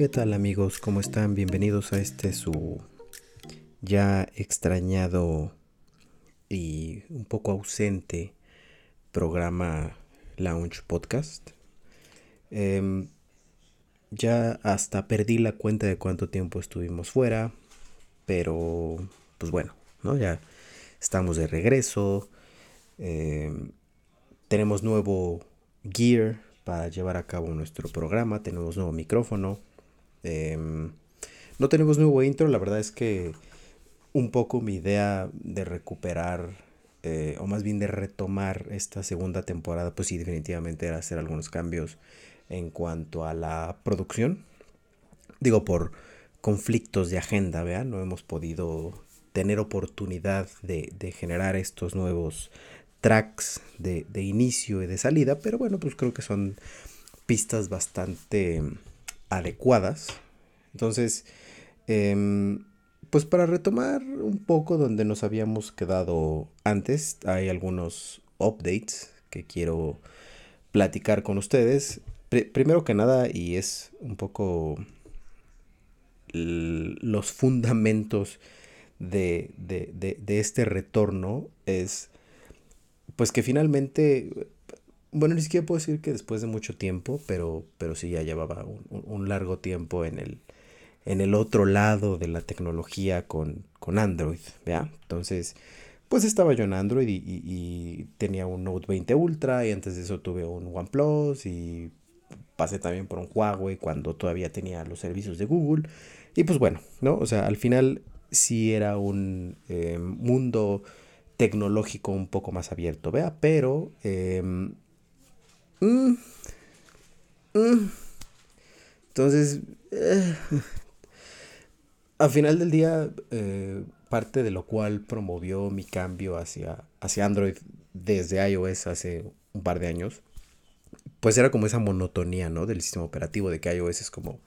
¿Qué tal amigos? ¿Cómo están? Bienvenidos a este su ya extrañado y un poco ausente programa Lounge Podcast. Em, ya hasta perdí la cuenta de cuánto tiempo estuvimos fuera, pero pues bueno, ¿no? Ya estamos de regreso. Em, tenemos nuevo gear para llevar a cabo nuestro programa. Tenemos nuevo micrófono. Em, no tenemos nuevo intro. La verdad es que un poco mi idea de recuperar, eh, o más bien de retomar esta segunda temporada, pues sí, definitivamente era hacer algunos cambios en cuanto a la producción. Digo, por conflictos de agenda, vean, no hemos podido tener oportunidad de, de generar estos nuevos tracks de, de, inicio y de salida, pero bueno, pues creo que son pistas bastante adecuadas. Entonces, eh, pues para retomar un poco donde nos habíamos quedado antes, hay algunos updates que quiero platicar con ustedes. primero que nada, y es un poco los fundamentos de, de, de, de, este retorno, es pues que finalmente, bueno, ni siquiera puedo decir que después de mucho tiempo, pero, pero sí ya llevaba un, un largo tiempo en el, en el otro lado de la tecnología con, con Android, ¿ya? Entonces, pues estaba yo en Android y, y, tenía un Note 20 Ultra y antes de eso tuve un OnePlus y pasé también por un Huawei cuando todavía tenía los servicios de Google. Y pues bueno, ¿no? O sea, al final sí era un eh, mundo tecnológico un poco más abierto, ¿vea? Pero... Eh, mm, mm, entonces... Eh, al final del día, eh, parte de lo cual promovió mi cambio hacia, hacia Android desde iOS hace un par de años, pues era como esa monotonía, ¿no? Del sistema operativo, de que iOS es como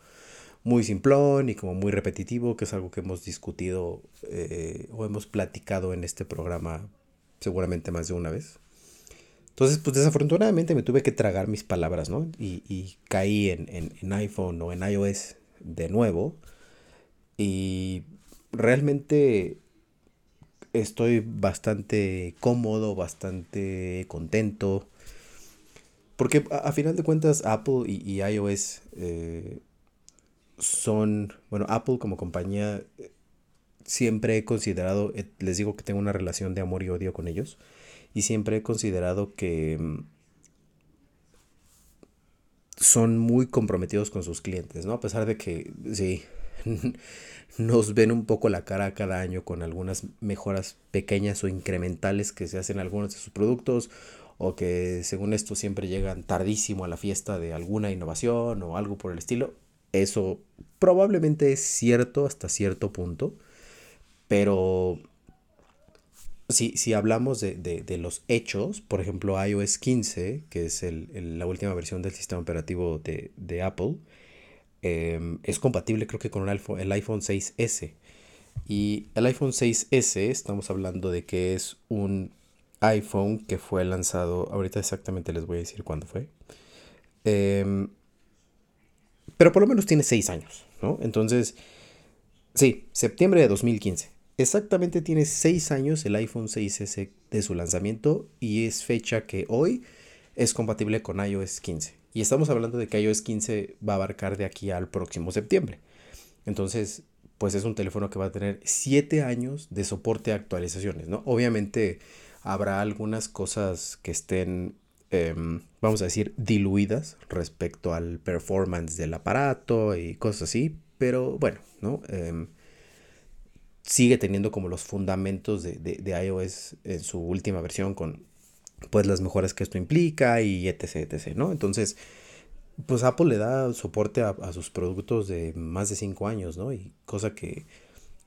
muy simplón y como muy repetitivo, que es algo que hemos discutido eh, o hemos platicado en este programa seguramente más de una vez. Entonces, pues desafortunadamente me tuve que tragar mis palabras, ¿no? Y, y caí en, en, en iPhone o en iOS de nuevo y realmente estoy bastante cómodo, bastante contento. Porque a, final de cuentas Apple y, y iOS eh, son, bueno, Apple como compañía eh, siempre he considerado, eh, les digo que tengo una relación de amor y odio con ellos, y siempre he considerado que mm, son muy comprometidos con sus clientes, ¿no? A pesar de que, sí, nos ven un poco la cara cada año con algunas mejoras pequeñas o incrementales que se hacen en algunos de sus productos o que según esto siempre llegan tardísimo a la fiesta de alguna innovación o algo por el estilo. Eso probablemente es cierto hasta cierto punto, pero si, si hablamos de, de, de, los hechos, por ejemplo iOS 15, que es el, el, la última versión del sistema operativo de, de Apple, eh, es compatible creo que con el iPhone, el iPhone 6S. Y el iPhone 6S, estamos hablando de que es un iPhone que fue lanzado, ahorita exactamente les voy a decir cuándo fue. Eh, pero por lo menos tiene 6 años, ¿no? Entonces, sí, septiembre de 2015. Exactamente tiene 6 años el iPhone 6S de su lanzamiento y es fecha que hoy es compatible con iOS 15. Y estamos hablando de que iOS 15 va a abarcar de aquí al próximo septiembre. Entonces, pues es un teléfono que va a tener 7 años de soporte a actualizaciones, ¿no? Obviamente habrá algunas cosas que estén, eh, vamos a decir, diluidas respecto al performance del aparato y cosas así, pero bueno, ¿no? Eh, sigue teniendo como los fundamentos de, de, de iOS en su última versión con pues las mejoras que esto implica y etc, etc, ¿no? Entonces, pues Apple le da soporte a, a sus productos de más de 5 años, ¿no? Y cosa que,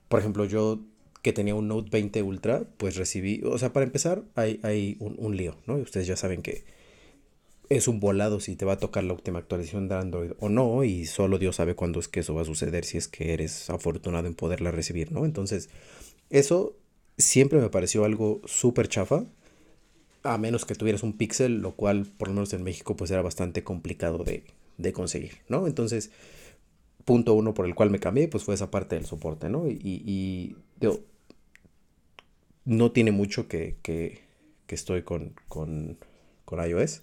por ejemplo, yo que tenía un Note 20 Ultra, pues recibí, o sea, para empezar, hay, hay un, un lío, ¿no? Y ustedes ya saben que es un volado si te va a tocar la última actualización de Android o no, y solo Dios sabe cuándo es que eso va a suceder si es que eres afortunado en poderla recibir, ¿no? Entonces, eso siempre me pareció algo súper chafa a menos que tuvieras un pixel, lo cual por lo menos en México pues era bastante complicado de, de conseguir, ¿no? Entonces, punto uno por el cual me cambié, pues fue esa parte del soporte, ¿no? Y, y, no tiene mucho que, que, que estoy con, con, con iOS.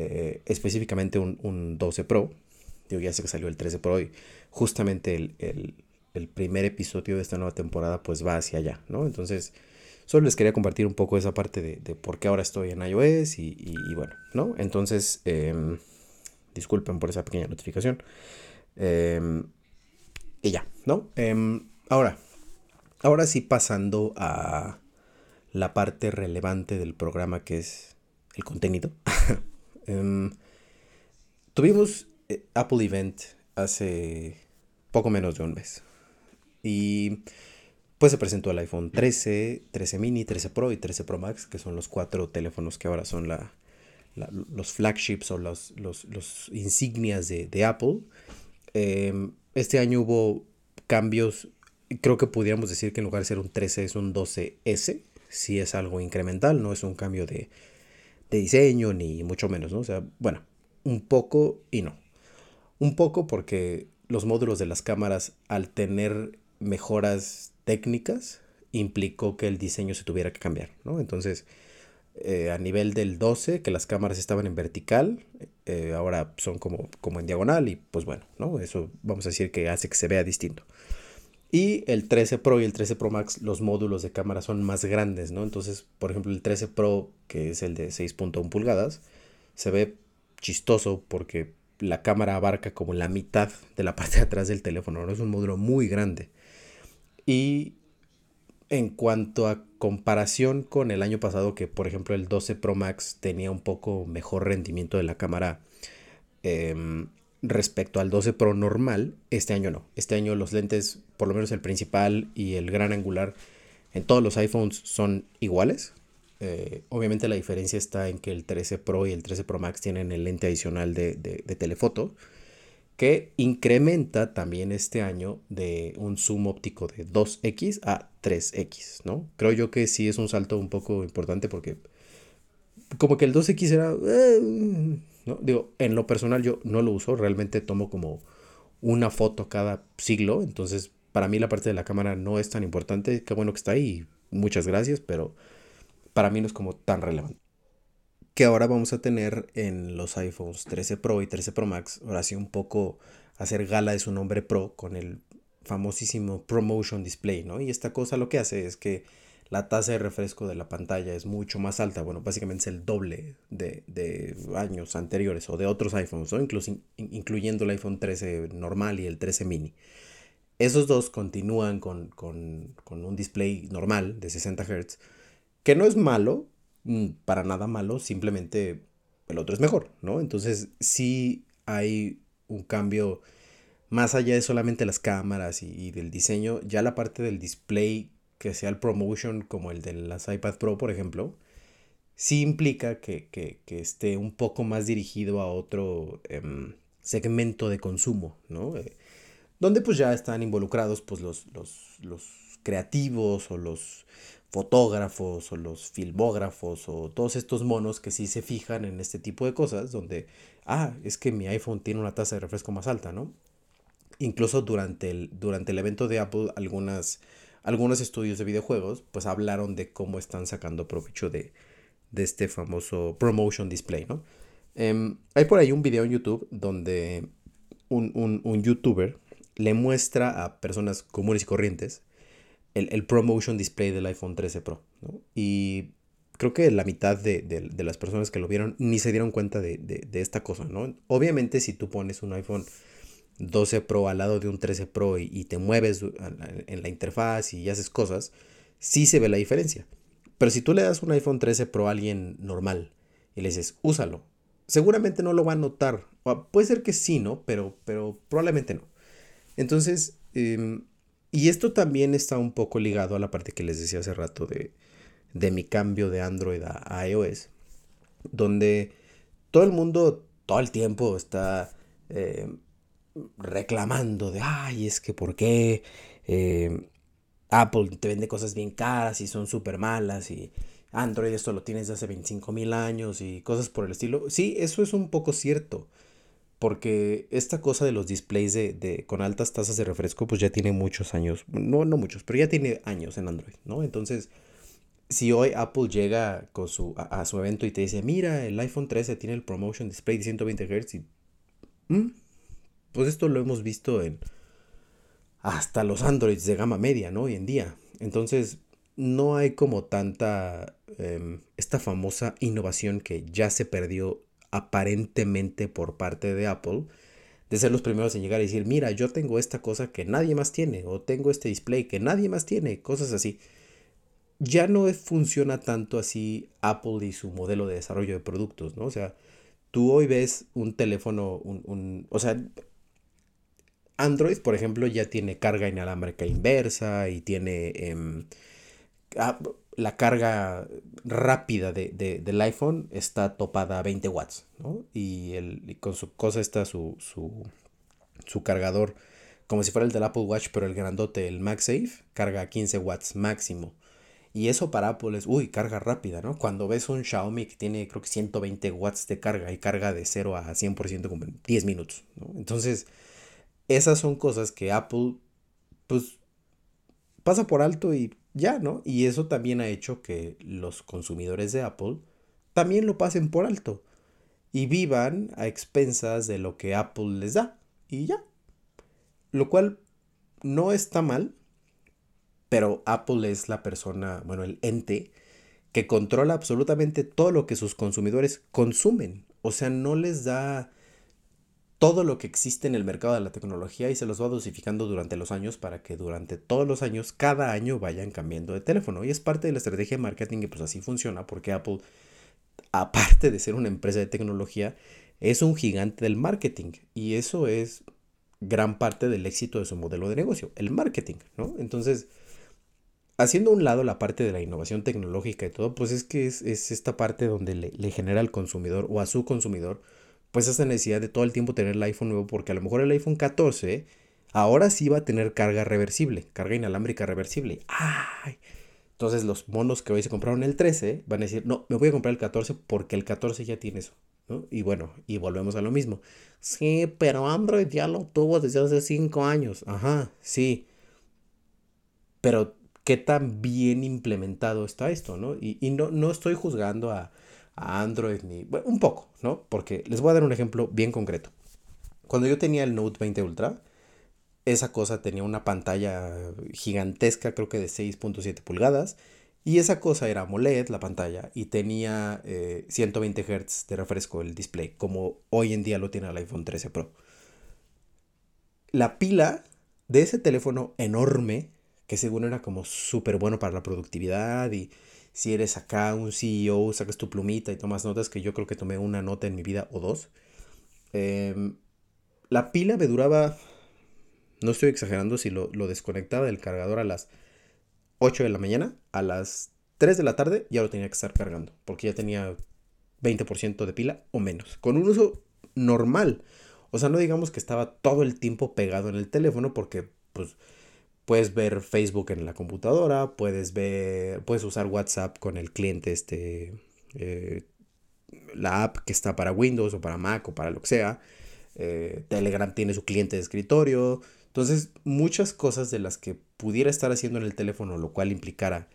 Eh, específicamente un, un, 12 Pro. Digo, ya sé que salió el 13 Pro y justamente el, el, primer episodio de esta nueva temporada pues va hacia allá, ¿no? Entonces, solo les quería compartir un poco esa parte de, por qué ahora estoy en iOS y, y, bueno, ¿no? Entonces, eh, disculpen por esa pequeña notificación. Eh, y ya, ¿no? Em, ahora, ahora sí pasando a la parte relevante del programa que es el contenido. Em, tuvimos eh, Apple Event hace poco menos de un mes. Y pues se presentó el iPhone 13, 13 mini, 13 Pro y 13 Pro Max, que son los cuatro teléfonos que ahora son la, los flagships o los, los, insignias de, de Apple. Em, este año hubo cambios, creo que pudiéramos decir que en lugar de ser un 13 es un 12S, si es algo incremental, no es un cambio de, de diseño ni mucho menos, ¿no? O sea, bueno, un poco y no. Un poco porque los módulos de las cámaras al tener mejoras técnicas implicó que el diseño se tuviera que cambiar, ¿no? Entonces, eh, a nivel del 12, que las cámaras estaban en vertical, eh, ahora son como, como en diagonal y pues bueno, ¿no? Eso vamos a decir que hace que se vea distinto. Y el 13 Pro y el 13 Pro Max, los módulos de cámara son más grandes, ¿no? Entonces, por ejemplo, el 13 Pro, que es el de 6.1 pulgadas, se ve chistoso porque la cámara abarca como la mitad de la parte de atrás del teléfono, ¿no? Es un módulo muy grande. Y en cuanto a comparación con el año pasado, que por ejemplo el 12 Pro Max tenía un poco mejor rendimiento de la cámara, eh, respecto al 12 Pro normal, este año no. Este año los lentes, por lo menos el principal y el gran angular, en todos los iPhones son iguales. Eh, obviamente la diferencia está en que el 13 Pro y el 13 Pro Max tienen el lente adicional de, de, telefoto, que incrementa también este año de un zoom óptico de 2x a 3x, ¿no? Creo yo que sí es un salto un poco importante porque como que el 2x era... Eh, Digo, en lo personal yo no lo uso, realmente tomo como una foto cada siglo, entonces para mí la parte de la cámara no es tan importante, qué bueno que está ahí, muchas gracias, pero para mí no es como tan relevante. Que ahora vamos a tener en los iPhones 13 Pro y 13 Pro Max, ahora sí un poco hacer gala de su nombre Pro con el famosísimo Promotion Display, ¿no? Y esta cosa lo que hace es que la tasa de refresco de la pantalla es mucho más alta. Bueno, básicamente es el doble de, años anteriores o de otros iPhones, Incluso, incluyendo el iPhone 13 normal y el 13 mini. Esos dos continúan con, un display normal de 60 Hz, que no es malo, mm, para nada malo, simplemente el otro es mejor, ¿no? Entonces sí hay un cambio más allá de solamente las cámaras y del diseño, ya la parte del display que sea el promotion como el de las iPad Pro, por ejemplo, sí implica que, esté un poco más dirigido a otro em, segmento de consumo, ¿no? Eh, donde pues ya están involucrados pues los, los, creativos o los fotógrafos o los filmógrafos o todos estos monos que sí se fijan en este tipo de cosas donde, ah, es que mi iPhone tiene una tasa de refresco más alta, ¿no? Incluso durante el, durante el evento de Apple algunas algunos estudios de videojuegos pues hablaron de cómo están sacando provecho de, este famoso promotion display, ¿no? Em, hay por ahí un video en YouTube donde un, youtuber le muestra a personas comunes y corrientes el, promotion display del iPhone 13 Pro. Y creo que la mitad de, las personas que lo vieron ni se dieron cuenta de, de, esta cosa, ¿no? Obviamente si tú pones un iPhone 12 Pro al lado de un 13 Pro y, te mueves en la interfaz y haces cosas, sí se ve la diferencia. Pero si tú le das un iPhone 13 Pro a alguien normal y le dices, úsalo, seguramente no lo va a notar. puede ser que sí, ¿no? Pero, pero probablemente no. Entonces, em, y esto también está un poco ligado a la parte que les decía hace rato de, de mi cambio de Android a iOS, donde todo el mundo todo el tiempo está em, reclamando de, ay, es que por qué eh, Apple te vende cosas bien caras y son súper malas y Android esto lo tienes de hace 25 mil años y cosas por el estilo. Sí, eso es un poco cierto, Porque esta cosa de los displays de, con altas tasas de refresco, pues ya tiene muchos años. No, no muchos, pero ya tiene años en Android, ¿no? Entonces, si hoy Apple llega con su, a, su evento y te dice, mira, el iPhone 13 tiene el Promotion Display de 120 Hz, y, ¿Mm? Pues esto lo hemos visto en hasta los Androids de gama media, ¿no? Hoy en día. Entonces, no hay como tanta, em, esta famosa innovación que ya se perdió aparentemente por parte de Apple, de ser los primeros en llegar y decir, mira, yo tengo esta cosa que nadie más tiene, o tengo este display que nadie más tiene, cosas así. Ya no funciona tanto así Apple y su modelo de desarrollo de productos, ¿no? O sea, tú hoy ves un teléfono, un, o sea, Android, por ejemplo, ya tiene carga inalámbrica inversa y tiene em, ah, la carga rápida de, del iPhone está topada a 20 watts, ¿no? Y, el, con su cosa está su, su, cargador, como si fuera el del Apple Watch, pero el grandote, el MagSafe, carga a 15 watts máximo. Y eso para Apple es, uy, carga rápida, ¿no? Cuando ves un Xiaomi que tiene creo que 120 watts de carga y carga de 0 a 100% como en 10 minutos, ¿no? Entonces, esas son cosas que Apple, pues, pasa por alto y ya, ¿no? Y eso también ha hecho que los consumidores de Apple también lo pasen por alto y vivan a expensas de lo que Apple les da y ya. Lo cual no está mal, pero Apple es la persona, bueno, el ente que controla absolutamente todo lo que sus consumidores consumen. O sea, no les da todo lo que existe en el mercado de la tecnología y se los va dosificando durante los años para que durante todos los años, cada año vayan cambiando de teléfono. Y es parte de la estrategia de marketing y pues así funciona porque Apple, aparte de ser una empresa de tecnología, es un gigante del marketing y eso es gran parte del éxito de su modelo de negocio, el marketing, ¿no? Entonces, haciendo un lado la parte de la innovación tecnológica y todo, pues es que es, esta parte donde le, le genera al consumidor o a su consumidor pues esa necesidad de todo el tiempo tener el iPhone nuevo, porque a lo mejor el iPhone 14 ahora sí va a tener carga reversible, carga inalámbrica reversible. ¡Ay! Entonces los monos que hoy se compraron el 13 van a decir, no, me voy a comprar el 14 porque el 14 ya tiene eso. ¿no? Y bueno, y volvemos a lo mismo. Sí, pero Android ya lo tuvo desde hace 5 años. Ajá, sí. Pero qué tan bien implementado está esto, ¿no? Y, y no, no estoy juzgando a, Android ni... Bueno, un poco, ¿no? Porque les voy a dar un ejemplo bien concreto. Cuando yo tenía el Note 20 Ultra, esa cosa tenía una pantalla gigantesca, creo que de 6.7 pulgadas, y esa cosa era AMOLED, la pantalla, y tenía 120 eh, Hz de refresco el display, como hoy en día lo tiene el iPhone 13 Pro. La pila de ese teléfono enorme, que según era como súper bueno para la productividad y si eres acá un CEO, sacas tu plumita y tomas notas, que yo creo que tomé una nota en mi vida o dos. Em, la pila me duraba, no estoy exagerando, si lo, desconectaba del cargador a las 8 de la mañana, a las 3 de la tarde ya lo tenía que estar cargando, porque ya tenía 20% de pila o menos, con un uso normal. O sea, no digamos que estaba todo el tiempo pegado en el teléfono porque pues Puedes ver Facebook en la computadora, puedes ver, puedes usar WhatsApp con el cliente, este, eh, la app que está para Windows o para Mac o para lo que sea. Eh, Telegram tiene su cliente de escritorio. Entonces, muchas cosas de las que pudiera estar haciendo en el teléfono, lo cual implicara,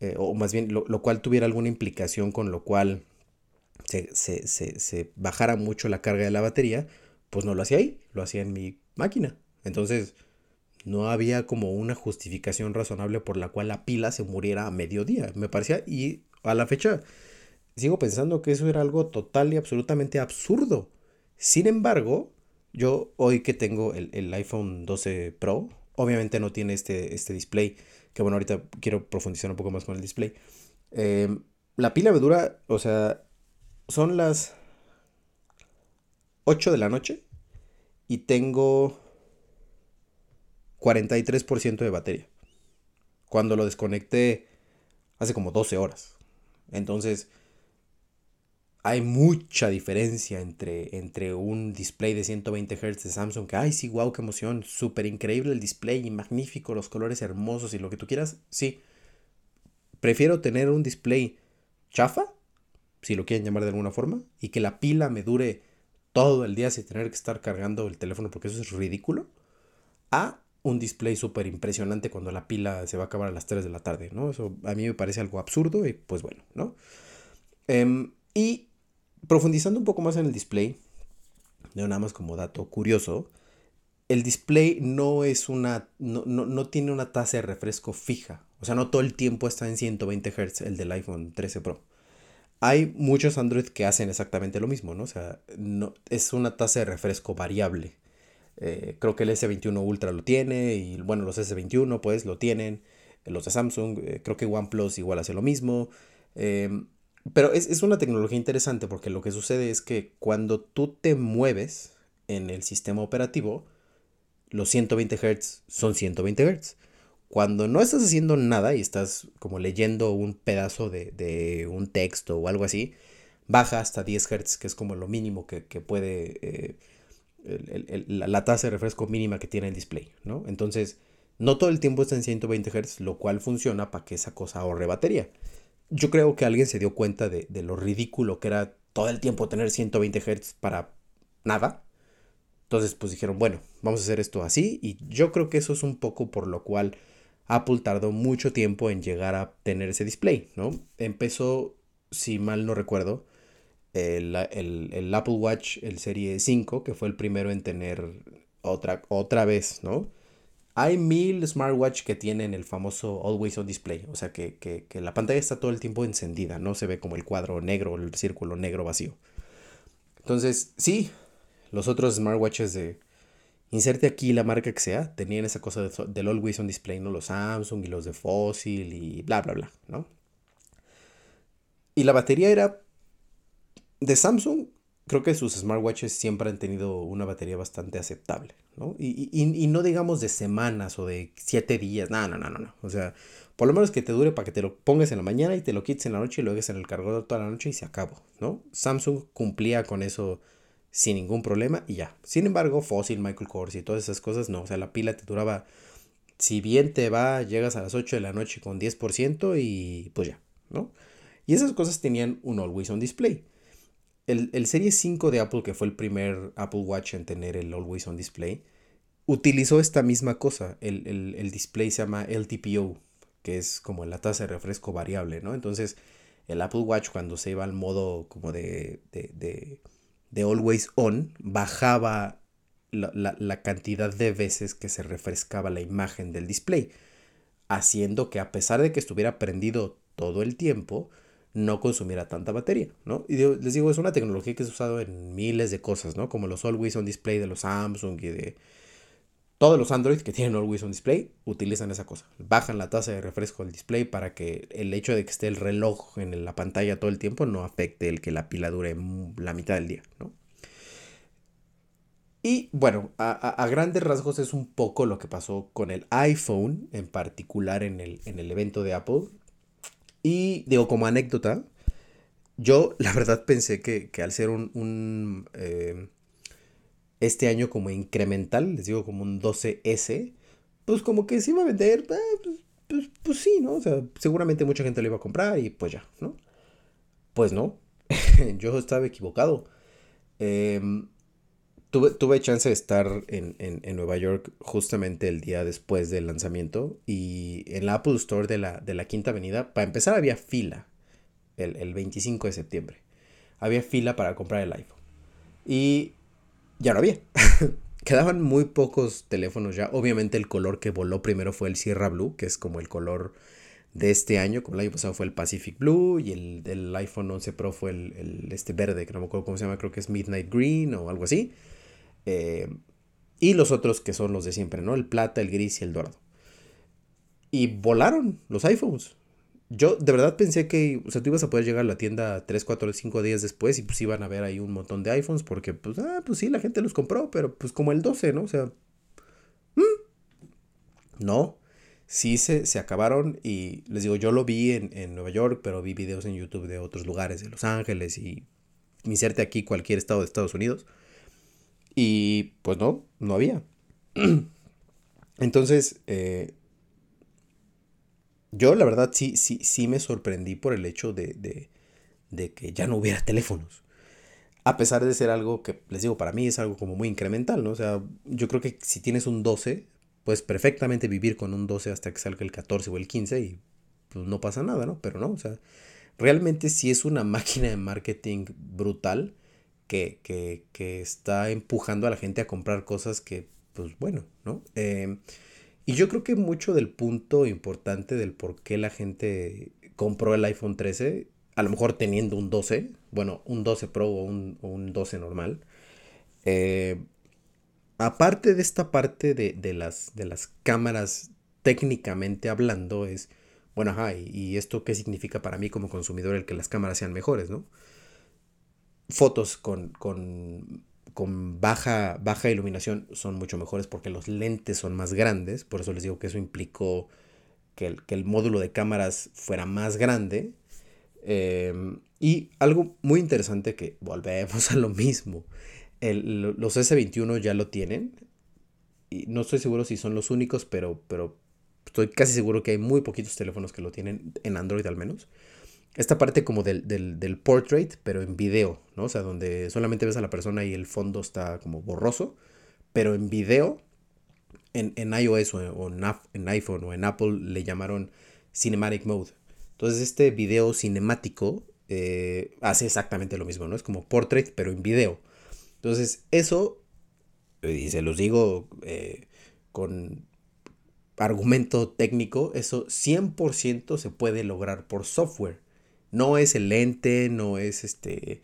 eh, o más bien, lo, cual tuviera alguna implicación con lo cual se, se, bajara mucho la carga de la batería, pues no lo hacía ahí, lo hacía en mi máquina. Entonces, no había como una justificación razonable por la cual la pila se muriera a mediodía. Me parecía, y a la fecha sigo pensando que eso era algo total y absolutamente absurdo. Sin embargo, yo hoy que tengo el, iPhone 12 Pro, obviamente no tiene este, este display, que bueno, ahorita quiero profundizar un poco más con el display. Em, la pila me dura, o sea, son las 8 de la noche y tengo 43% de batería. Cuando lo desconecté hace como 12 horas. Entonces, hay mucha diferencia entre, entre un display de 120 Hz de Samsung, que, ay, sí, wow, qué emoción, súper increíble el display y magnífico, los colores hermosos y lo que tú quieras. Sí, prefiero tener un display chafa, si lo quieren llamar de alguna forma, y que la pila me dure todo el día sin tener que estar cargando el teléfono porque eso es ridículo, a un display súper impresionante cuando la pila se va a acabar a las 3 de la tarde, ¿no? Eso a mí me parece algo absurdo y pues bueno, ¿no? Em, y profundizando un poco más en el display, no nada más como dato curioso, el display no es una, no, no, tiene una tasa de refresco fija. O sea, no todo el tiempo está en 120 Hz el del iPhone 13 Pro. Hay muchos Android que hacen exactamente lo mismo, ¿no? O sea, no, es una tasa de refresco variable. Eh, creo que el S21 Ultra lo tiene y bueno, los S21 pues lo tienen. Los de Samsung, eh, creo que OnePlus igual hace lo mismo. Em, pero es, es, una tecnología interesante porque lo que sucede es que cuando tú te mueves en el sistema operativo, los 120 Hz son 120 Hz. Cuando no estás haciendo nada y estás como leyendo un pedazo de, un texto o algo así, baja hasta 10 Hz, que es como lo mínimo que, puede, eh, la, tasa de refresco mínima que tiene el display, ¿no? Entonces, no todo el tiempo está en 120 Hz, lo cual funciona para que esa cosa ahorre batería. Yo creo que alguien se dio cuenta de, de lo ridículo que era todo el tiempo tener 120 Hz para nada. Entonces, pues dijeron, bueno, vamos a hacer esto así. Y yo creo que eso es un poco por lo cual Apple tardó mucho tiempo en llegar a tener ese display, ¿no? Empezó, si mal no recuerdo, el, Apple Watch, el Serie 5, que fue el primero en tener otra, otra vez, ¿no? Hay mil smartwatch que tienen el famoso Always On Display, o sea que, que, que, la pantalla está todo el tiempo encendida, no se ve como el cuadro negro, el círculo negro vacío. Entonces, sí, los otros smartwatches de, inserte aquí la marca que sea, tenían esa cosa del Always on Display, ¿no? Los Samsung y los de Fossil y bla, bla, bla, ¿no? Y la batería era de Samsung. Creo que sus smartwatches siempre han tenido una batería bastante aceptable, ¿no? Y, y, y no digamos de semanas o de siete días, no, no, no, no, no. O sea, por lo menos que te dure para que te lo pongas en la mañana y te lo quites en la noche y lo dejes en el cargador toda la noche y se acabó, ¿no? Samsung cumplía con eso sin ningún problema y ya. Sin embargo, Fossil, Michael Kors y todas esas cosas, no. O sea, la pila te duraba, si bien te va, llegas a las 8 de la noche con 10% y pues ya, ¿no? Y esas cosas tenían un Always On Display. El, el Serie 5 de Apple, que fue el primer Apple Watch en tener el Always On Display, utilizó esta misma cosa. El, el display se llama LTPO, que es como la tasa de refresco variable, ¿no? Entonces, el Apple Watch cuando se iba al modo como de, de de Always On bajaba la, cantidad de veces que se refrescaba la imagen del display, haciendo que a pesar de que estuviera prendido todo el tiempo, no consumiera tanta batería, ¿no? Y les digo, es una tecnología que se ha usado en miles de cosas, ¿no? Como los Always On Display de los Samsung y de todos los Android que tienen Always On Display utilizan esa cosa. Bajan la tasa de refresco del display para que el hecho de que esté el reloj en la pantalla todo el tiempo no afecte el que la pila dure la mitad del día, ¿no? Y bueno, a, grandes rasgos es un poco lo que pasó con el iPhone, en particular en el, en el evento de Apple. Y digo, como anécdota, yo la verdad pensé que, al ser un, eh, este año como incremental, les digo como un 12S, pues como que se iba a vender, eh, pues, pues, pues, sí, ¿no? O sea, seguramente mucha gente lo iba a comprar y pues ya, ¿no? Pues no, yo estaba equivocado. Em, tuve, tuve chance de estar en, Nueva York justamente el día después del lanzamiento y en la Apple Store de la, de la Quinta Avenida, para empezar había fila el, el 25 de septiembre. Había fila para comprar el iPhone. Y ya no había. Quedaban muy pocos teléfonos ya. Obviamente el color que voló primero fue el Sierra Blue, que es como el color de este año. Como el año pasado fue el Pacific Blue y el del iPhone 11 Pro fue el, este verde, que no me acuerdo cómo se llama, creo que es Midnight Green o algo así. Eh, y los otros que son los de siempre, ¿no? El plata, el gris y el dorado. Y volaron los iPhones. Yo de verdad pensé que, o sea, tú ibas a poder llegar a la tienda 3, 4, 5 días después y pues iban a ver ahí un montón de iPhones porque, pues, ah, pues sí, la gente los compró, pero pues como el 12, ¿no? O sea, no, sí se, se, acabaron y les digo, yo lo vi en, en, Nueva York, pero vi videos en YouTube de otros lugares, de Los Ángeles y inserte aquí cualquier estado de Estados Unidos. Y pues no, no había. Entonces, eh, yo la verdad sí, sí, sí me sorprendí por el hecho de, que ya no hubiera teléfonos. a pesar de ser algo que, les digo, para mí es algo como muy incremental, ¿no? O sea, yo creo que si tienes un 12, puedes perfectamente vivir con un 12 hasta que salga el 14 o el 15 y pues no pasa nada, ¿no? Pero no, o sea, realmente sí es una máquina de marketing brutal que, está empujando a la gente a comprar cosas que, pues bueno, ¿no? Eh, y yo creo que mucho del punto importante del por qué la gente compró el iPhone 13, a lo mejor teniendo un 12, bueno, un 12 Pro o un, 12 normal, eh, aparte de esta parte de, las, de las cámaras técnicamente hablando, es, bueno, ajá, y, esto qué significa para mí como consumidor el que las cámaras sean mejores, ¿no? Fotos con, con, baja, baja iluminación son mucho mejores porque los lentes son más grandes, por eso les digo que eso implicó que el, que el módulo de cámaras fuera más grande. Em, y algo muy interesante que volvemos a lo mismo, los S21 ya lo tienen, y no estoy seguro si son los únicos, pero, pero estoy casi seguro que hay muy poquitos teléfonos que lo tienen, en Android al menos. Esta parte como del, del, portrait, pero en video, ¿no? O sea, donde solamente ves a la persona y el fondo está como borroso, pero en video, en, iOS o, en, iPhone o en Apple le llamaron Cinematic Mode. Entonces este video cinemático eh, hace exactamente lo mismo, ¿no? Es como portrait, pero en video. Entonces eso, y se los digo eh, con argumento técnico, eso 100% se puede lograr por software. No es el lente, no es este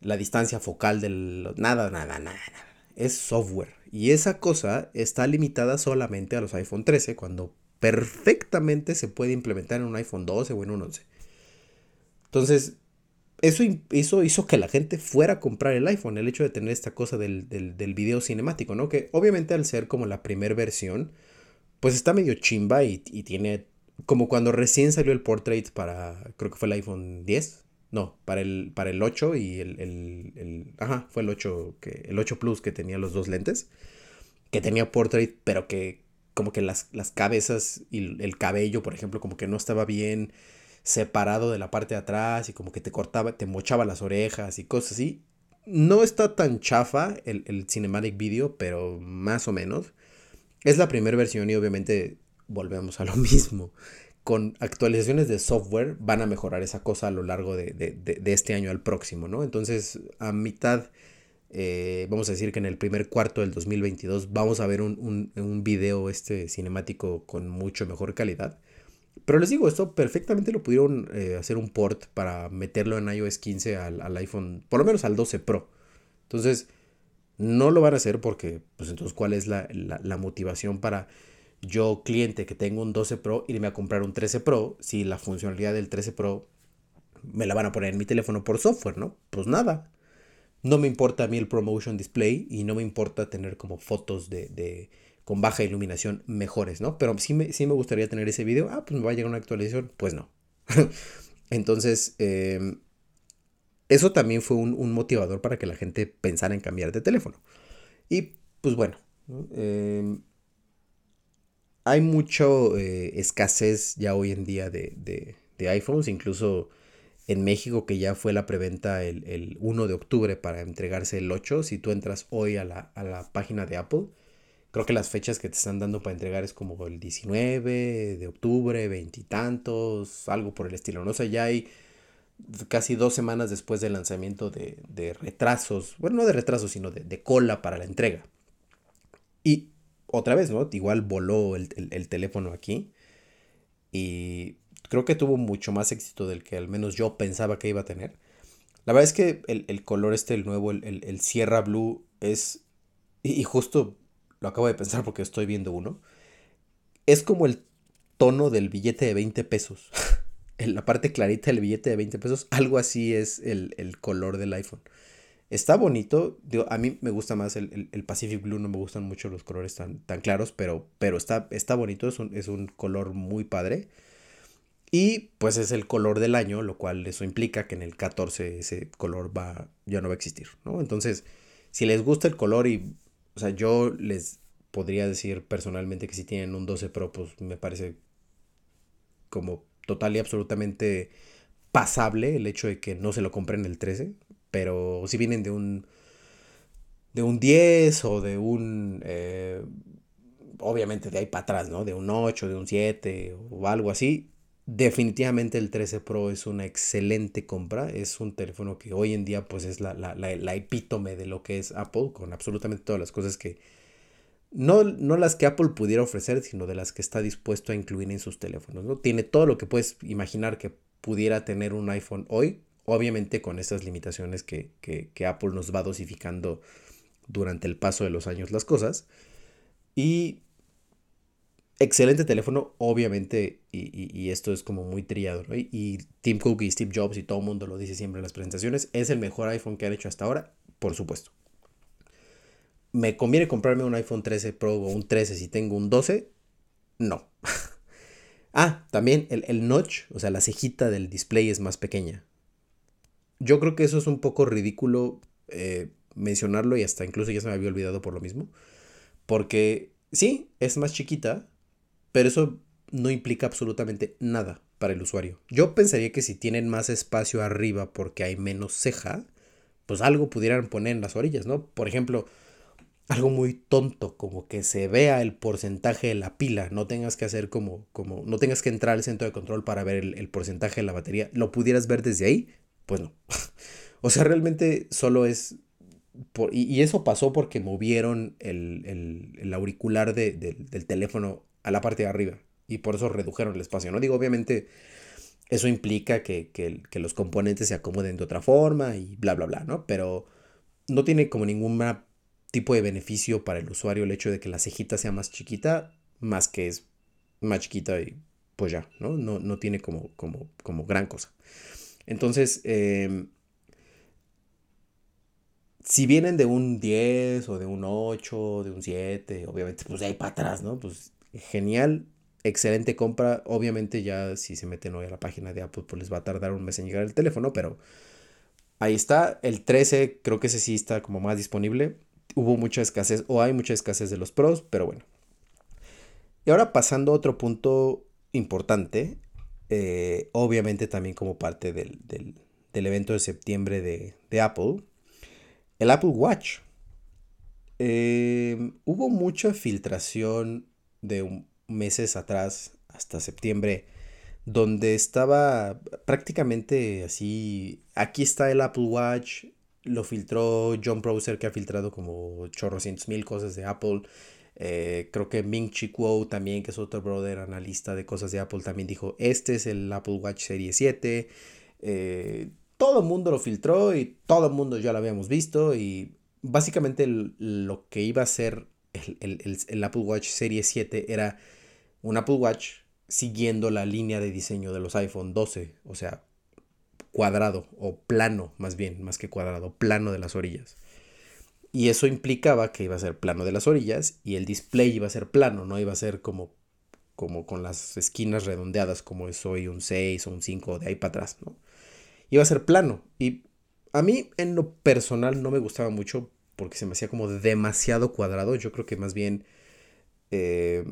la distancia focal del nada, nada, nada, nada. Es software. Y esa cosa está limitada solamente a los iPhone 13 cuando perfectamente se puede implementar en un iPhone 12 o en un 11. Entonces, eso, eso hizo que la gente fuera a comprar el iPhone, el hecho de tener esta cosa del, del, del video cinemático, ¿no? Que obviamente al ser como la primera versión, pues está medio chimba y, tiene como cuando recién salió el portrait para, creo que fue el iPhone 10, no, para el, para el 8 y el, el, ajá, fue el 8, que, el 8 Plus que tenía los dos lentes, que tenía portrait, pero que como que las, las cabezas y el cabello, por ejemplo, como que no estaba bien separado de la parte de atrás y como que te cortaba, te mochaba las orejas y cosas así. No está tan chafa el, el cinematic video, pero más o menos. Es la primera versión y obviamente volvemos a lo mismo. Con actualizaciones de software van a mejorar esa cosa a lo largo de, este año al próximo, ¿no? Entonces, a mitad, eh, vamos a decir que en el primer cuarto del 2022 vamos a ver un, un, video este cinemático con mucho mejor calidad. Pero les digo, esto perfectamente lo pudieron eh, hacer un port para meterlo en iOS 15 al, al iPhone, por lo menos al 12 Pro. Entonces, no lo van a hacer porque, pues entonces, ¿cuál es la, motivación para yo, cliente que tengo un 12 Pro, irme a comprar un 13 Pro si la funcionalidad del 13 Pro me la van a poner en mi teléfono por software, ¿no? Pues nada. No me importa a mí el promotion display y no me importa tener como fotos de, con baja iluminación mejores, ¿no? Pero sí me, sí me gustaría tener ese video. Ah, pues me va a llegar una actualización. Pues no. Entonces, eh, eso también fue un, motivador para que la gente pensara en cambiar de teléfono. Y pues bueno, em, hay mucho eh, escasez ya hoy en día de, iPhones, incluso en México que ya fue la preventa el, 1 de octubre para entregarse el 8. Si tú entras hoy a la, a la página de Apple, creo que las fechas que te están dando para entregar es como el 19 de octubre, veintitantos, algo por el estilo. No sé, ya hay casi dos semanas después del lanzamiento de, retrasos, bueno, no de retrasos, sino de, cola para la entrega. Y otra vez, ¿no? Igual voló el, teléfono aquí y creo que tuvo mucho más éxito del que al menos yo pensaba que iba a tener. La verdad es que el, color este, el nuevo, el, Sierra Blue, es, y justo lo acabo de pensar porque estoy viendo uno, es como el tono del billete de 20 pesos. en la parte clarita del billete de 20 pesos, algo así es el, color del iPhone. Está bonito, a mí me gusta más el, Pacific Blue, no me gustan mucho los colores tan, tan claros, pero, pero está, está bonito, es un, es un color muy padre. Y pues es el color del año, lo cual eso implica que en el 14 ese color va, ya no va a existir, ¿no? Entonces, si les gusta el color y, o sea, yo les podría decir personalmente que si tienen un 12 Pro, pues me parece como total y absolutamente pasable el hecho de que no se lo compren el 13. Pero si vienen de un, de un 10 o de un, eh, obviamente de ahí para atrás, ¿no? De un 8, de un 7 o algo así, definitivamente el 13 Pro es una excelente compra. Es un teléfono que hoy en día pues es la, la, epítome de lo que es Apple, con absolutamente todas las cosas que... No, no las que Apple pudiera ofrecer, sino de las que está dispuesto a incluir en sus teléfonos. ¿no? Tiene todo lo que puedes imaginar que pudiera tener un iPhone hoy, obviamente con esas limitaciones que, que Apple nos va dosificando durante el paso de los años las cosas. Y excelente teléfono, obviamente, y, esto es como muy trillado, ¿no? Y, Tim Cook y Steve Jobs y todo el mundo lo dice siempre en las presentaciones, es el mejor iPhone que han hecho hasta ahora, por supuesto. ¿Me conviene comprarme un iPhone 13 Pro o un 13 si tengo un 12? No. ah, también el, el notch, o sea, la cejita del display es más pequeña. Yo creo que eso es un poco ridículo eh, mencionarlo y hasta incluso ya se me había olvidado por lo mismo. Porque sí, es más chiquita, pero eso no implica absolutamente nada para el usuario. Yo pensaría que si tienen más espacio arriba porque hay menos ceja, pues algo pudieran poner en las orillas, ¿no? Por ejemplo, algo muy tonto, como que se vea el porcentaje de la pila, no tengas que hacer como, como, no tengas que entrar al centro de control para ver el, porcentaje de la batería, lo pudieras ver desde ahí, pues no. o sea, realmente solo es y, eso pasó porque movieron el, auricular del teléfono a la parte de arriba y por eso redujeron el espacio. No digo, obviamente, eso implica que, los componentes se acomoden de otra forma y bla, bla, bla, ¿no? Pero no tiene como ningún tipo de beneficio para el usuario el hecho de que la cejita sea más chiquita, más que es más chiquita y pues ya, ¿no? No, no tiene como, como, como gran cosa. Entonces, eh, si vienen de un 10 o de un 8, de un 7, obviamente, pues ahí para atrás, ¿no? Pues genial, excelente compra. Obviamente ya si se meten hoy a la página de Apple, pues les va a tardar un mes en llegar el teléfono, pero ahí está. El 13 creo que ese sí está como más disponible. Hubo mucha escasez o hay mucha escasez de los Pros, pero bueno. Y ahora pasando a otro punto importante, eh, obviamente también como parte del, evento de septiembre de, Apple el Apple Watch. Em, hubo mucha filtración de meses atrás, hasta septiembre, donde estaba prácticamente así, aquí está el Apple Watch, lo filtró John Browser que ha filtrado como chorrocientos mil cosas de Apple. Eh, creo que Ming Chi Kuo también, que es otro brother analista de cosas de Apple, también dijo, este es el Apple Watch Serie 7 todo el mundo lo filtró y todo el mundo ya lo habíamos visto y básicamente lo que iba a ser el, Apple Watch Serie 7 era un Apple Watch siguiendo la línea de diseño de los iPhone 12, o sea, cuadrado o plano, más bien, más que cuadrado, plano de las orillas. Y eso implicaba que iba a ser plano de las orillas y el display iba a ser plano, no iba a ser como, como con las esquinas redondeadas como es hoy un 6 o un 5 de ahí para atrás, ¿no? iba a ser plano. Y a mí en lo personal no me gustaba mucho porque se me hacía como demasiado cuadrado. Yo creo que más bien... Eh,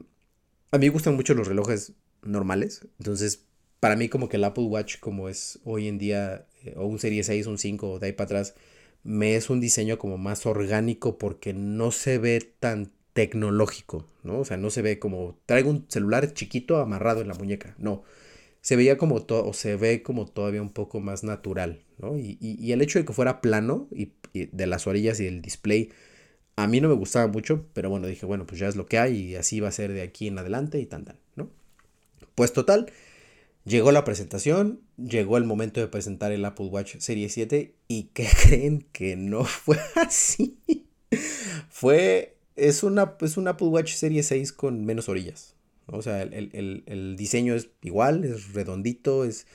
a mí me gustan mucho los relojes normales. Entonces, para mí como que el Apple Watch como es hoy en día, eh, o un Serie 6, un 5, o de ahí para atrás, me es un diseño como más orgánico porque no se ve tan tecnológico, ¿no? O sea, no se ve como traigo un celular chiquito amarrado en la muñeca, no se veía como todo, o se ve como todavía un poco más natural, ¿no? Y, el hecho de que fuera plano y, de las orillas y el display, a mí no me gustaba mucho, pero bueno, dije, bueno, pues ya es lo que hay y así va a ser de aquí en adelante y tan, tan, ¿no? Pues total, llegó la presentación, llegó el momento de presentar el Apple Watch Serie 7 y ¿qué creen que no fue así? fue, es una, es un Apple Watch Serie 6 con menos orillas. O sea, el, diseño es igual, es redondito, es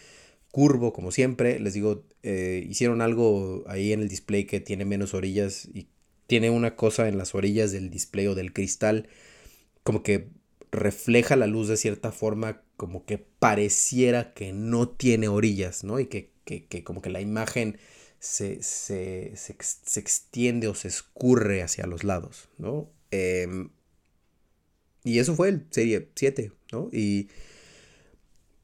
curvo como siempre. Les digo, eh, hicieron algo ahí en el display que tiene menos orillas y tiene una cosa en las orillas del display o del cristal como que refleja la luz de cierta forma como que pareciera que no tiene orillas, ¿no? Y que, como que la imagen se, se, extiende o se escurre hacia los lados, ¿no? Em, y eso fue el Serie 7, ¿no? Y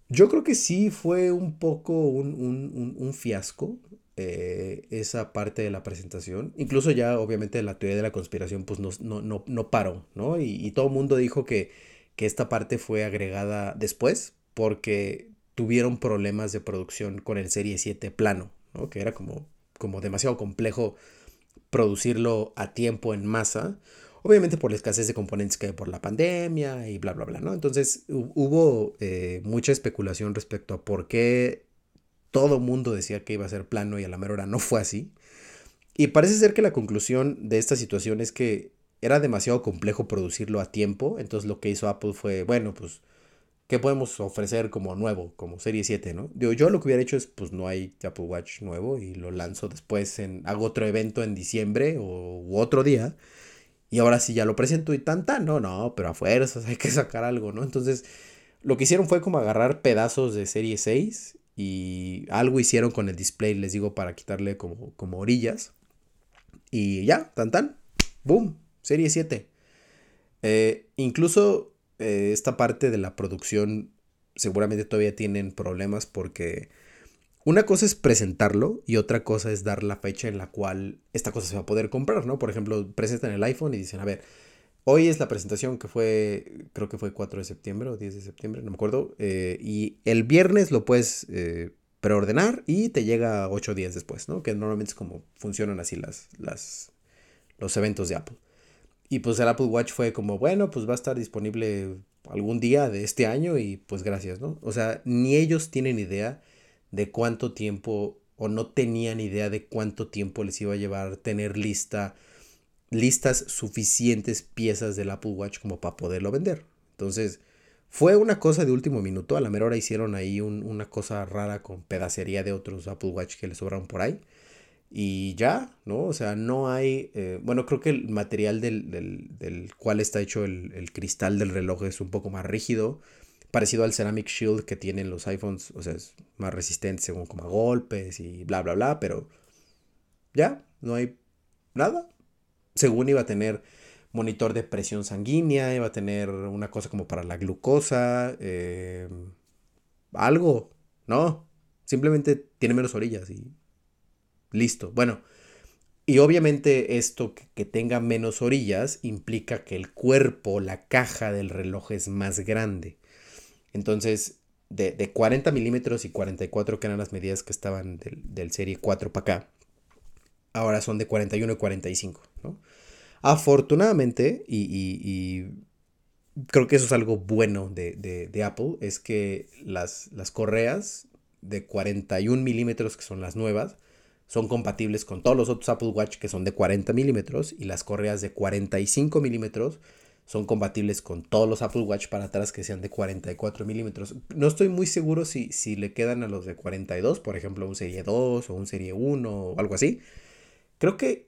yo creo que sí fue un poco un, fiasco. eh, esa parte de la presentación. Incluso ya, obviamente, la teoría de la conspiración, pues no, no, no, paró, ¿no? Y, todo el mundo dijo que, que esta parte fue agregada después porque tuvieron problemas de producción con el Serie 7 plano, ¿no? Que era como, como demasiado complejo producirlo a tiempo en masa. Obviamente por la escasez de componentes que hay por la pandemia y bla, bla, bla, ¿no? Entonces hubo eh, mucha especulación respecto a por qué todo mundo decía que iba a ser plano y a la mera hora no fue así. Y parece ser que la conclusión de esta situación es que era demasiado complejo producirlo a tiempo. Entonces lo que hizo Apple fue, bueno, pues, ¿qué podemos ofrecer como nuevo, como Serie 7, no? Digo, yo lo que hubiera hecho es, pues no hay Apple Watch nuevo y lo lanzo después en, hago otro evento en diciembre o u otro día y ahora sí ya lo presento y tan no, no, pero a fuerzas hay que sacar algo, ¿no? Entonces, lo que hicieron fue como agarrar pedazos de serie 6 y algo hicieron con el display, les digo, para quitarle como, como orillas. Y ya, tan tan, boom, serie 7. Eh, incluso eh, esta parte de la producción seguramente todavía tienen problemas porque una cosa es presentarlo y otra cosa es dar la fecha en la cual esta cosa se va a poder comprar, ¿no? Por ejemplo, presentan el iPhone y dicen, a ver, hoy es la presentación que fue, creo que fue 4 de septiembre o 10 de septiembre, no me acuerdo, eh, y el viernes lo puedes preordenar y te llega 8 días después, ¿no? Que normalmente es como funcionan así las, las, los eventos de Apple. Y pues el Apple Watch fue como, bueno, pues va a estar disponible algún día de este año y pues gracias, ¿no? O sea, ni ellos tienen idea de cuánto tiempo o no tenían idea de cuánto tiempo les iba a llevar tener lista listas suficientes piezas del Apple Watch como para poderlo vender. Entonces, fue una cosa de último minuto. A la mera hora hicieron ahí una cosa rara con pedacería de otros Apple Watch que les sobraron por ahí. Y ya, ¿no? O sea, no hay. Eh, bueno, creo que el material del, del, cual está hecho el, el, cristal del reloj es un poco más rígido parecido al Ceramic Shield que tienen los iPhones, o sea, es más resistente según como a golpes y bla, bla, bla, pero ya, no hay nada. Según iba a tener monitor de presión sanguínea, iba a tener una cosa como para la glucosa, eh, algo, no, simplemente tiene menos orillas y listo. Bueno, y obviamente esto que tenga menos orillas implica que el cuerpo, la caja del reloj es más grande. Entonces, de, 40 milímetros y 44, que eran las medidas que estaban del, serie 4 para acá, ahora son de 41 y 45, ¿no? Afortunadamente, y, creo que eso es algo bueno de, Apple, es que las, las, correas de 41 milímetros, que son las nuevas, son compatibles con todos los otros Apple Watch que son de 40 milímetros y las correas de 45 milímetros son compatibles con todos los Apple Watch para atrás que sean de 44 milímetros. No estoy muy seguro si, si le quedan a los de 42, por ejemplo, un Serie 2 o un Serie 1 o algo así. Creo que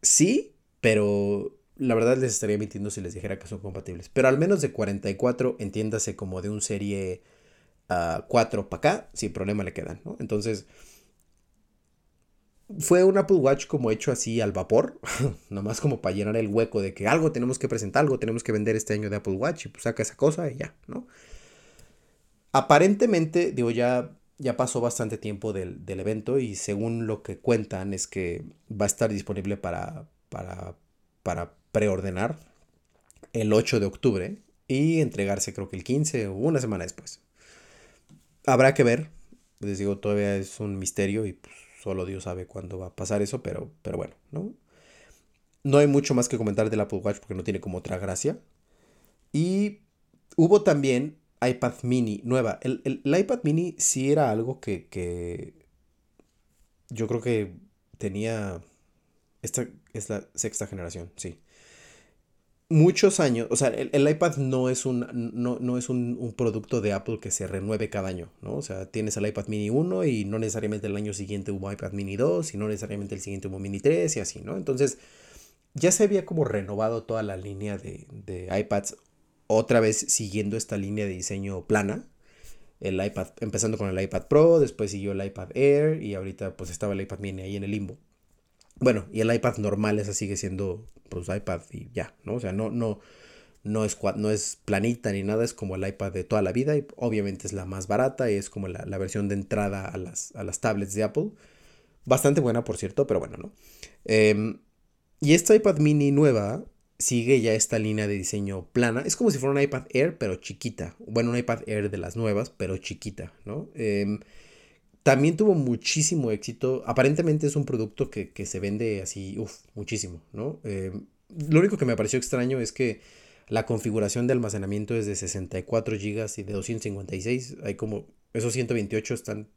sí, pero la verdad les estaría mintiendo si les dijera que son compatibles. Pero al menos de 44, entiéndase como de un Serie 4 ah, para acá, sin problema le quedan, ¿no? Entonces fue un Apple Watch como hecho así al vapor, nomás como para llenar el hueco de que algo tenemos que presentar, algo tenemos que vender este año de Apple Watch y pues saca esa cosa y ya, ¿no? Aparentemente, digo, ya, ya pasó bastante tiempo del, evento y según lo que cuentan es que va a estar disponible para, para, para preordenar el 8 de octubre y entregarse creo que el 15 o una semana después. Habrá que ver, les digo, todavía es un misterio y pues solo Dios sabe cuándo va a pasar eso, pero, pero bueno, ¿no? No hay mucho más que comentar del Apple Watch porque no tiene como otra gracia. Y hubo también iPad mini nueva. El, el, iPad mini sí era algo que, que yo creo que tenía... Esta es la sexta generación, sí muchos años, o sea, el, iPad no es, un, no, es un, producto de Apple que se renueve cada año, ¿no? O sea, tienes el iPad mini 1 y no necesariamente el año siguiente hubo iPad mini 2 y no necesariamente el siguiente hubo mini 3 y así, ¿no? Entonces, ya se había como renovado toda la línea de, de iPads, otra vez siguiendo esta línea de diseño plana. El iPad, empezando con el iPad Pro, después siguió el iPad Air y ahorita pues estaba el iPad mini ahí en el limbo. Bueno, y el iPad normal esa sigue siendo pues iPad y ya, ¿no? O sea, no, no, no es, no es planita ni nada, es como el iPad de toda la vida y obviamente es la más barata y es como la, versión de entrada a las, a las tablets de Apple. Bastante buena, por cierto, pero bueno, ¿no? Em, y esta iPad mini nueva sigue ya esta línea de diseño plana. Es como si fuera una iPad Air, pero chiquita. Bueno, una iPad Air de las nuevas, pero chiquita, ¿no? Em, también tuvo muchísimo éxito. Aparentemente es un producto que, se vende así, uff, muchísimo, ¿no? Em, lo único que me pareció extraño es que la configuración de almacenamiento es de 64 GB y de 256. Hay como, esos 128 están,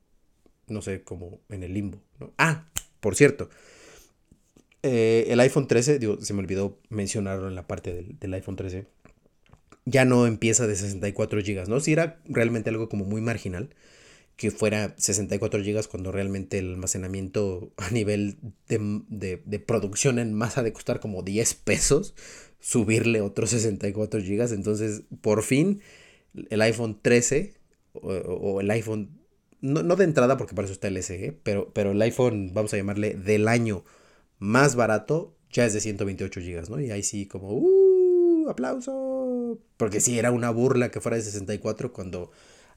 no sé, como en el limbo, ¿no? Ah, por cierto. Eh, el iPhone 13, se me olvidó mencionarlo en la parte del, del, iPhone 13, ya no empieza de 64 GB, ¿no? Si era realmente algo como muy marginal, que fuera 64 GB cuando realmente el almacenamiento a nivel de, de, producción en masa de costar como 10 pesos, subirle otros 64 GB. Entonces, por fin, el iPhone 13 o, el iPhone, no, no, de entrada porque para eso está el SE, pero, pero el iPhone, vamos a llamarle del año más barato, ya es de 128 GB, ¿no? Y ahí sí como, ¡uh! ¡Aplauso! Porque sí, era una burla que fuera de 64 cuando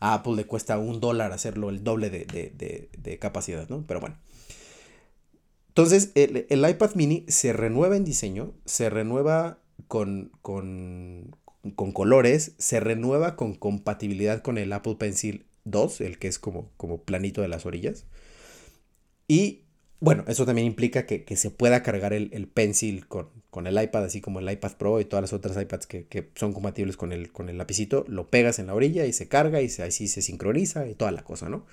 a Apple le cuesta un dólar hacerlo el doble de, capacidad, ¿no? Pero bueno. Entonces, el, iPad mini se renueva en diseño, se renueva con, con, con, colores, se renueva con compatibilidad con el Apple Pencil 2, el que es como, como planito de las orillas. Y bueno, eso también implica que, se pueda cargar el, Pencil con, con, el iPad, así como el iPad Pro y todas las otras iPads que, son compatibles con el, con el lapicito. Lo pegas en la orilla y se carga y se, así se sincroniza y toda la cosa, ¿no?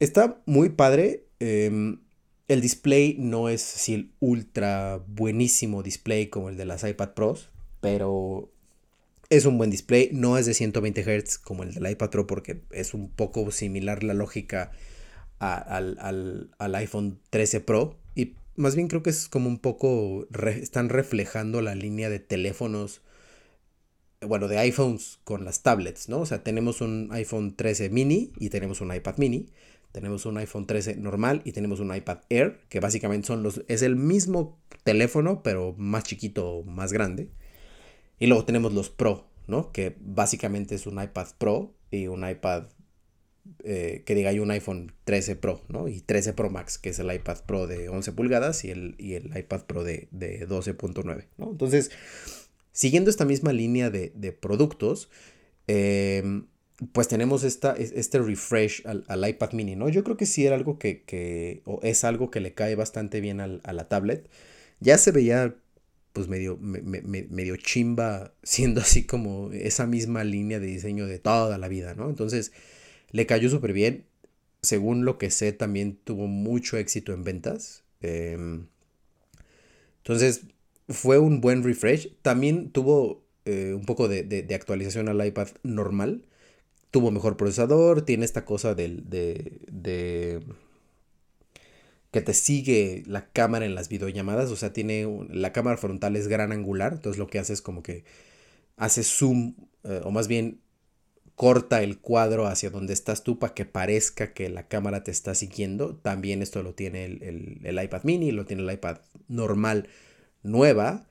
Está muy padre. Em, el display no es así el ultra buenísimo display como el de las iPad Pros, pero es un buen display. No es de 120 Hz como el del iPad Pro porque es un poco similar la lógica al, iPhone 13 Pro. Y más bien creo que es como un poco, están reflejando la línea de teléfonos, bueno, de iPhones con las tablets, ¿no? O sea, tenemos un iPhone 13 mini y tenemos un iPad mini. Tenemos un iPhone 13 normal y tenemos un iPad Air, que básicamente son los, es el mismo teléfono, pero más chiquito, más grande. Y luego tenemos los Pro, ¿no? Que básicamente es un iPad Pro y un iPad eh, que diga hay un iPhone 13 Pro, ¿no? Y 13 Pro Max, que es el iPad Pro de 11 pulgadas y el, y el iPad Pro de, de 12.9, ¿no? Entonces, siguiendo esta misma línea de, de productos, em, pues tenemos esta, este refresh al, al, iPad mini, ¿no? Yo creo que sí era algo que, que o es algo que le cae bastante bien al, a la tablet. Ya se veía pues medio, medio chimba siendo así como esa misma línea de diseño de toda la vida, ¿no? Entonces, le cayó súper bien. Según lo que sé, también tuvo mucho éxito en ventas. Em, entonces, fue un buen refresh. También tuvo eh, un poco de, actualización al iPad normal. Tuvo mejor procesador. Tiene esta cosa del, de, de que te sigue la cámara en las videollamadas. O sea, tiene la cámara frontal es gran angular. Entonces lo que hace es como que hace zoom, eh, o más bien corta el cuadro hacia donde estás tú para que parezca que la cámara te está siguiendo. También esto lo tiene el, iPad mini, lo tiene el iPad normal nueva.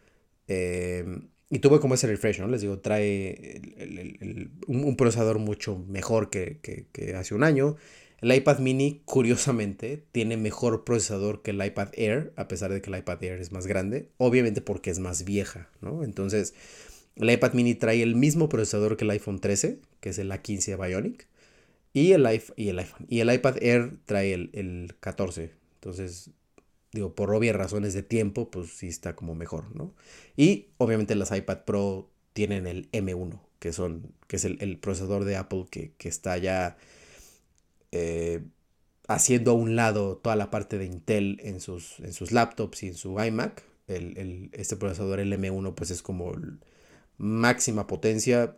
Em, y tuve como ese refresh, ¿no? Les digo, trae un, procesador mucho mejor que, hace un año. El iPad mini, curiosamente, tiene mejor procesador que el iPad Air, a pesar de que el iPad Air es más grande. Obviamente porque es más vieja, ¿no? Entonces, el iPad mini trae el mismo procesador que el iPhone 13, que es el A15 Bionic. Y el, y el iPhone. Y el iPad Air trae el, 14. Entonces, digo, por obvias razones de tiempo, pues sí está como mejor, ¿no? Y obviamente las iPad Pro tienen el M1, que, son, que es el, procesador de Apple que, está ya eh, haciendo a un lado toda la parte de Intel en sus, en sus laptops y en su iMac. El, este procesador, el M1, pues es como máxima potencia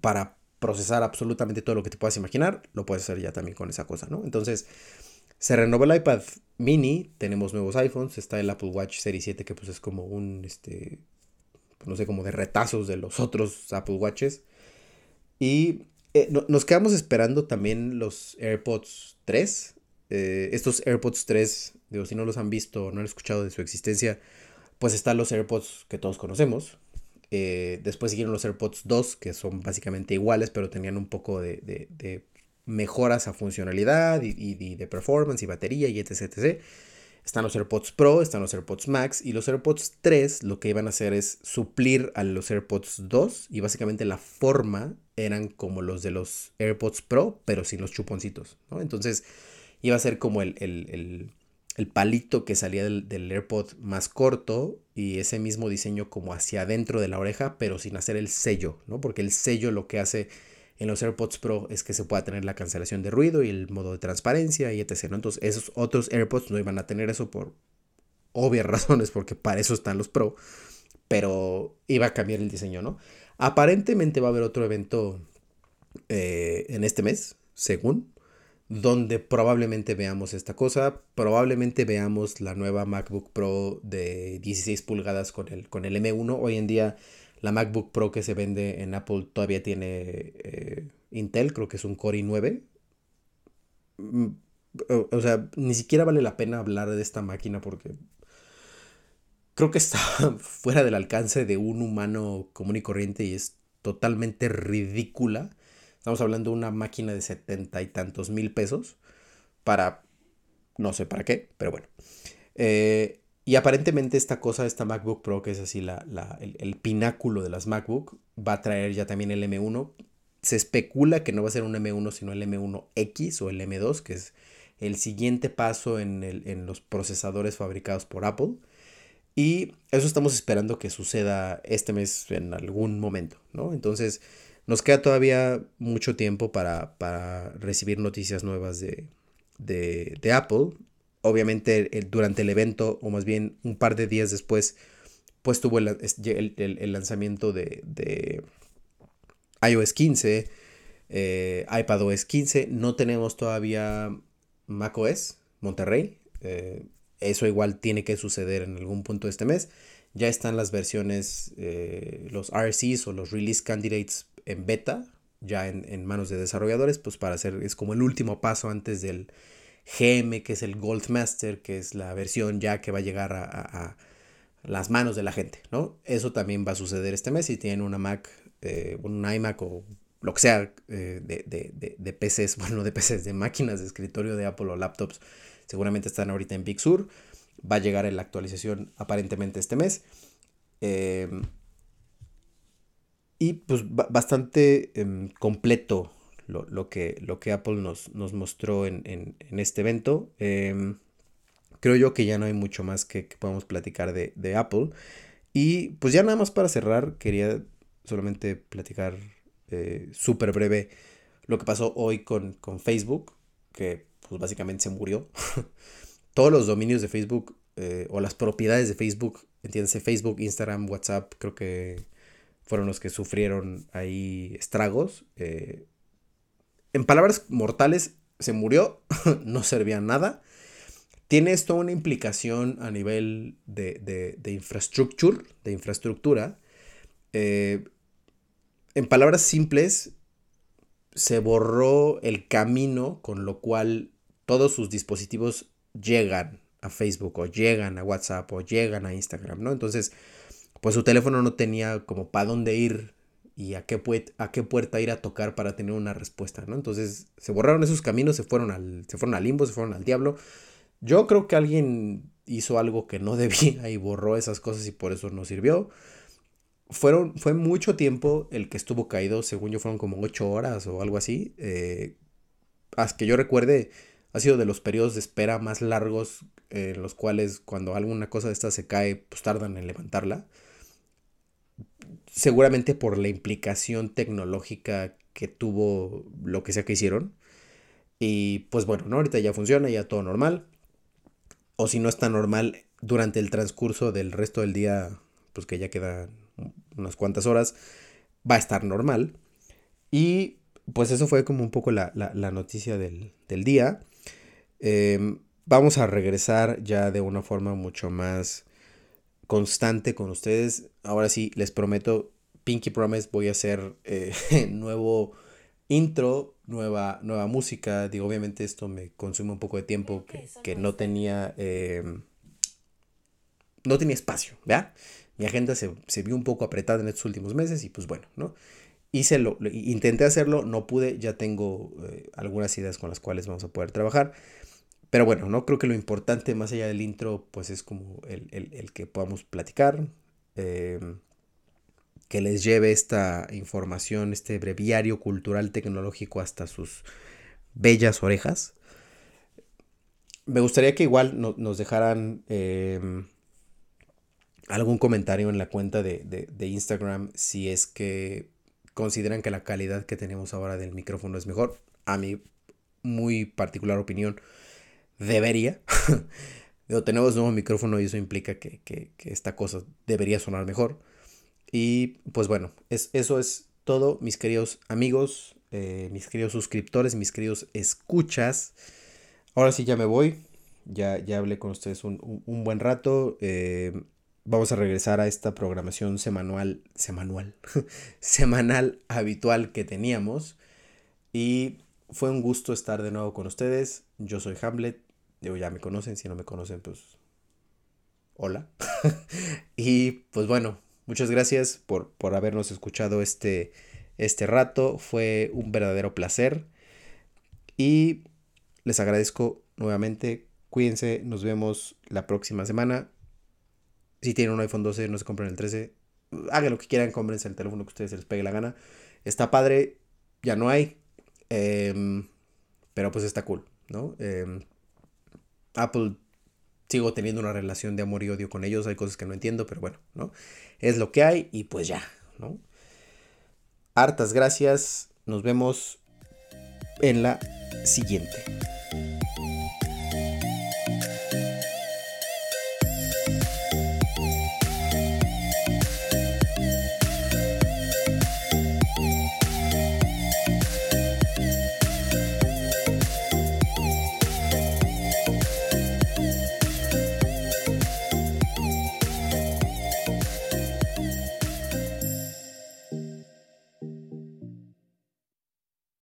para procesar absolutamente todo lo que te puedas imaginar, lo puedes hacer ya también con esa cosa, ¿no? Entonces, se renovó el iPad mini, tenemos nuevos iPhones, está el Apple Watch Series 7 que pues es como un, este, no sé, como de retazos de los otros Apple Watches. Y eh, nos quedamos esperando también los AirPods 3. Eh, estos AirPods 3, digo, si no los han visto o no han escuchado de su existencia, pues están los AirPods que todos conocemos, eh, después siguieron los AirPods 2, que son básicamente iguales, pero tenían un poco de, mejoras a funcionalidad y, de performance y batería y etc, etc. Están los AirPods Pro, están los AirPods Max y los AirPods 3 lo que iban a hacer es suplir a los AirPods 2 y básicamente la forma eran como los de los AirPods Pro pero sin los chuponcitos, ¿no? Entonces iba a ser como el, el, palito que salía del, del, AirPod más corto y ese mismo diseño como hacia adentro de la oreja pero sin hacer el sello, ¿no? Porque el sello lo que hace en los AirPods Pro es que se pueda tener la cancelación de ruido y el modo de transparencia y etc. Entonces esos otros AirPods no iban a tener eso por obvias razones porque para eso están los Pro. Pero iba a cambiar el diseño, ¿no? Aparentemente va a haber otro evento eh, en este mes, según, donde probablemente veamos esta cosa. Probablemente veamos la nueva MacBook Pro de 16 pulgadas con el, con el M1. Hoy en día la MacBook Pro que se vende en Apple todavía tiene eh, Intel, creo que es un Core i9. Mm, o, sea, ni siquiera vale la pena hablar de esta máquina porque creo que está fuera del alcance de un humano común y corriente y es totalmente ridícula. Estamos hablando de una máquina de setenta y tantos mil pesos para no sé para qué, pero bueno. Eh, y aparentemente esta cosa, esta MacBook Pro, que es así la, el, pináculo de las MacBook, va a traer ya también el M1. Se especula que no va a ser un M1, sino el M1X o el M2, que es el siguiente paso en, en los procesadores fabricados por Apple. Y eso estamos esperando que suceda este mes en algún momento, ¿no? Entonces, nos queda todavía mucho tiempo para, para recibir noticias nuevas de, de, de Apple obviamente durante el evento, o más bien un par de días después, pues tuvo el, el, lanzamiento de, de, iOS 15, eh, iPadOS 15. No tenemos todavía macOS Monterrey. Eh, eso igual tiene que suceder en algún punto de este mes. Ya están las versiones, eh, los RCs o los Release Candidates en beta, ya en, en, manos de desarrolladores, pues para hacer, es como el último paso antes del, GM, que es el Goldmaster, que es la versión ya que va a llegar a, las manos de la gente, ¿no? Eso también va a suceder este mes si tienen una Mac, eh, un iMac o lo que sea eh, de, de, de, PCs, bueno, de PCs, de máquinas de escritorio de Apple o laptops, seguramente están ahorita en Big Sur. Va a llegar en la actualización aparentemente este mes. Em, y pues bastante em, completo lo, que, lo que Apple nos, nos mostró en, este evento. Em, creo yo que ya no hay mucho más que, podamos platicar de, Apple. Y pues ya nada más para cerrar, quería solamente platicar eh, súper breve lo que pasó hoy con, Facebook, que pues básicamente se murió. Todos los dominios de Facebook eh, o las propiedades de Facebook, entiéndase Facebook, Instagram, WhatsApp, creo que fueron los que sufrieron ahí estragos. Eh, en palabras mortales, se murió, no servía nada. Tiene esto una implicación a nivel de, de, de infraestructura, de infraestructura. Eh, en palabras simples, se borró el camino con lo cual todos sus dispositivos llegan a Facebook o llegan a WhatsApp o llegan a Instagram, ¿no? Entonces, pues su teléfono no tenía como para dónde ir y a qué, a qué puerta ir a tocar para tener una respuesta, ¿no? Entonces se borraron esos caminos, se fueron al, se fueron al limbo, se fueron al diablo. Yo creo que alguien hizo algo que no debía y borró esas cosas y por eso no sirvió. Fueron, fue mucho tiempo el que estuvo caído, según yo fueron como 8 horas o algo así. Eh, hasta que yo recuerde, ha sido de los periodos de espera más largos en los cuales cuando alguna cosa de esta se cae, pues tardan en levantarla seguramente por la implicación tecnológica que tuvo lo que sea que hicieron. Y pues bueno, ¿no? ahorita ya funciona, ya todo normal. O si no está normal, durante el transcurso del resto del día, pues que ya quedan unas cuantas horas, va a estar normal. Y pues eso fue como un poco la, noticia del, día. Em, vamos a regresar ya de una forma mucho más constante con ustedes. Ahora sí, les prometo, Pinky Promise, voy a hacer eh, nuevo intro, nueva, nueva música. Digo, obviamente esto me consume un poco de tiempo que, no tenía... Em, no tenía espacio, ¿verdad? Mi agenda se, vio un poco apretada en estos últimos meses y pues bueno, ¿no? hice lo, intenté hacerlo, no pude, ya tengo eh, algunas ideas con las cuales vamos a poder trabajar. Pero bueno, no creo que lo importante más allá del intro, pues es como el, que podamos platicar, em, que les lleve esta información, este breviario cultural tecnológico hasta sus bellas orejas. Me gustaría que igual nos dejaran em, algún comentario en la cuenta de, de Instagram si es que consideran que la calidad que tenemos ahora del micrófono es mejor. A mi muy particular opinión, debería. tenemos nuevo micrófono y eso implica que, esta cosa debería sonar mejor. Y pues bueno, es, eso es todo, mis queridos amigos, eh, mis queridos suscriptores, mis queridos escuchas. Ahora sí ya me voy. Ya, ya hablé con ustedes un, buen rato. Eh, vamos a regresar a esta programación semanal, semanal, semanal habitual que teníamos. Y fue un gusto estar de nuevo con ustedes. Yo soy Hamlet. Digo, ya me conocen. Si no me conocen, pues. Hola. y pues bueno, muchas gracias por, por habernos escuchado este, este rato. Fue un verdadero placer. Y les agradezco nuevamente. Cuídense. Nos vemos la próxima semana. Si tienen un iPhone 12, no se compren el 13. Hagan lo que quieran, cómprense el teléfono que ustedes les pegue la gana. Está padre, ya no hay. Em, pero pues está cool, ¿no? Em, Apple sigo teniendo una relación de amor y odio con ellos. Hay cosas que no entiendo, pero bueno, ¿no? Es lo que hay y pues ya, ¿no? Hartas gracias. Nos vemos en la siguiente.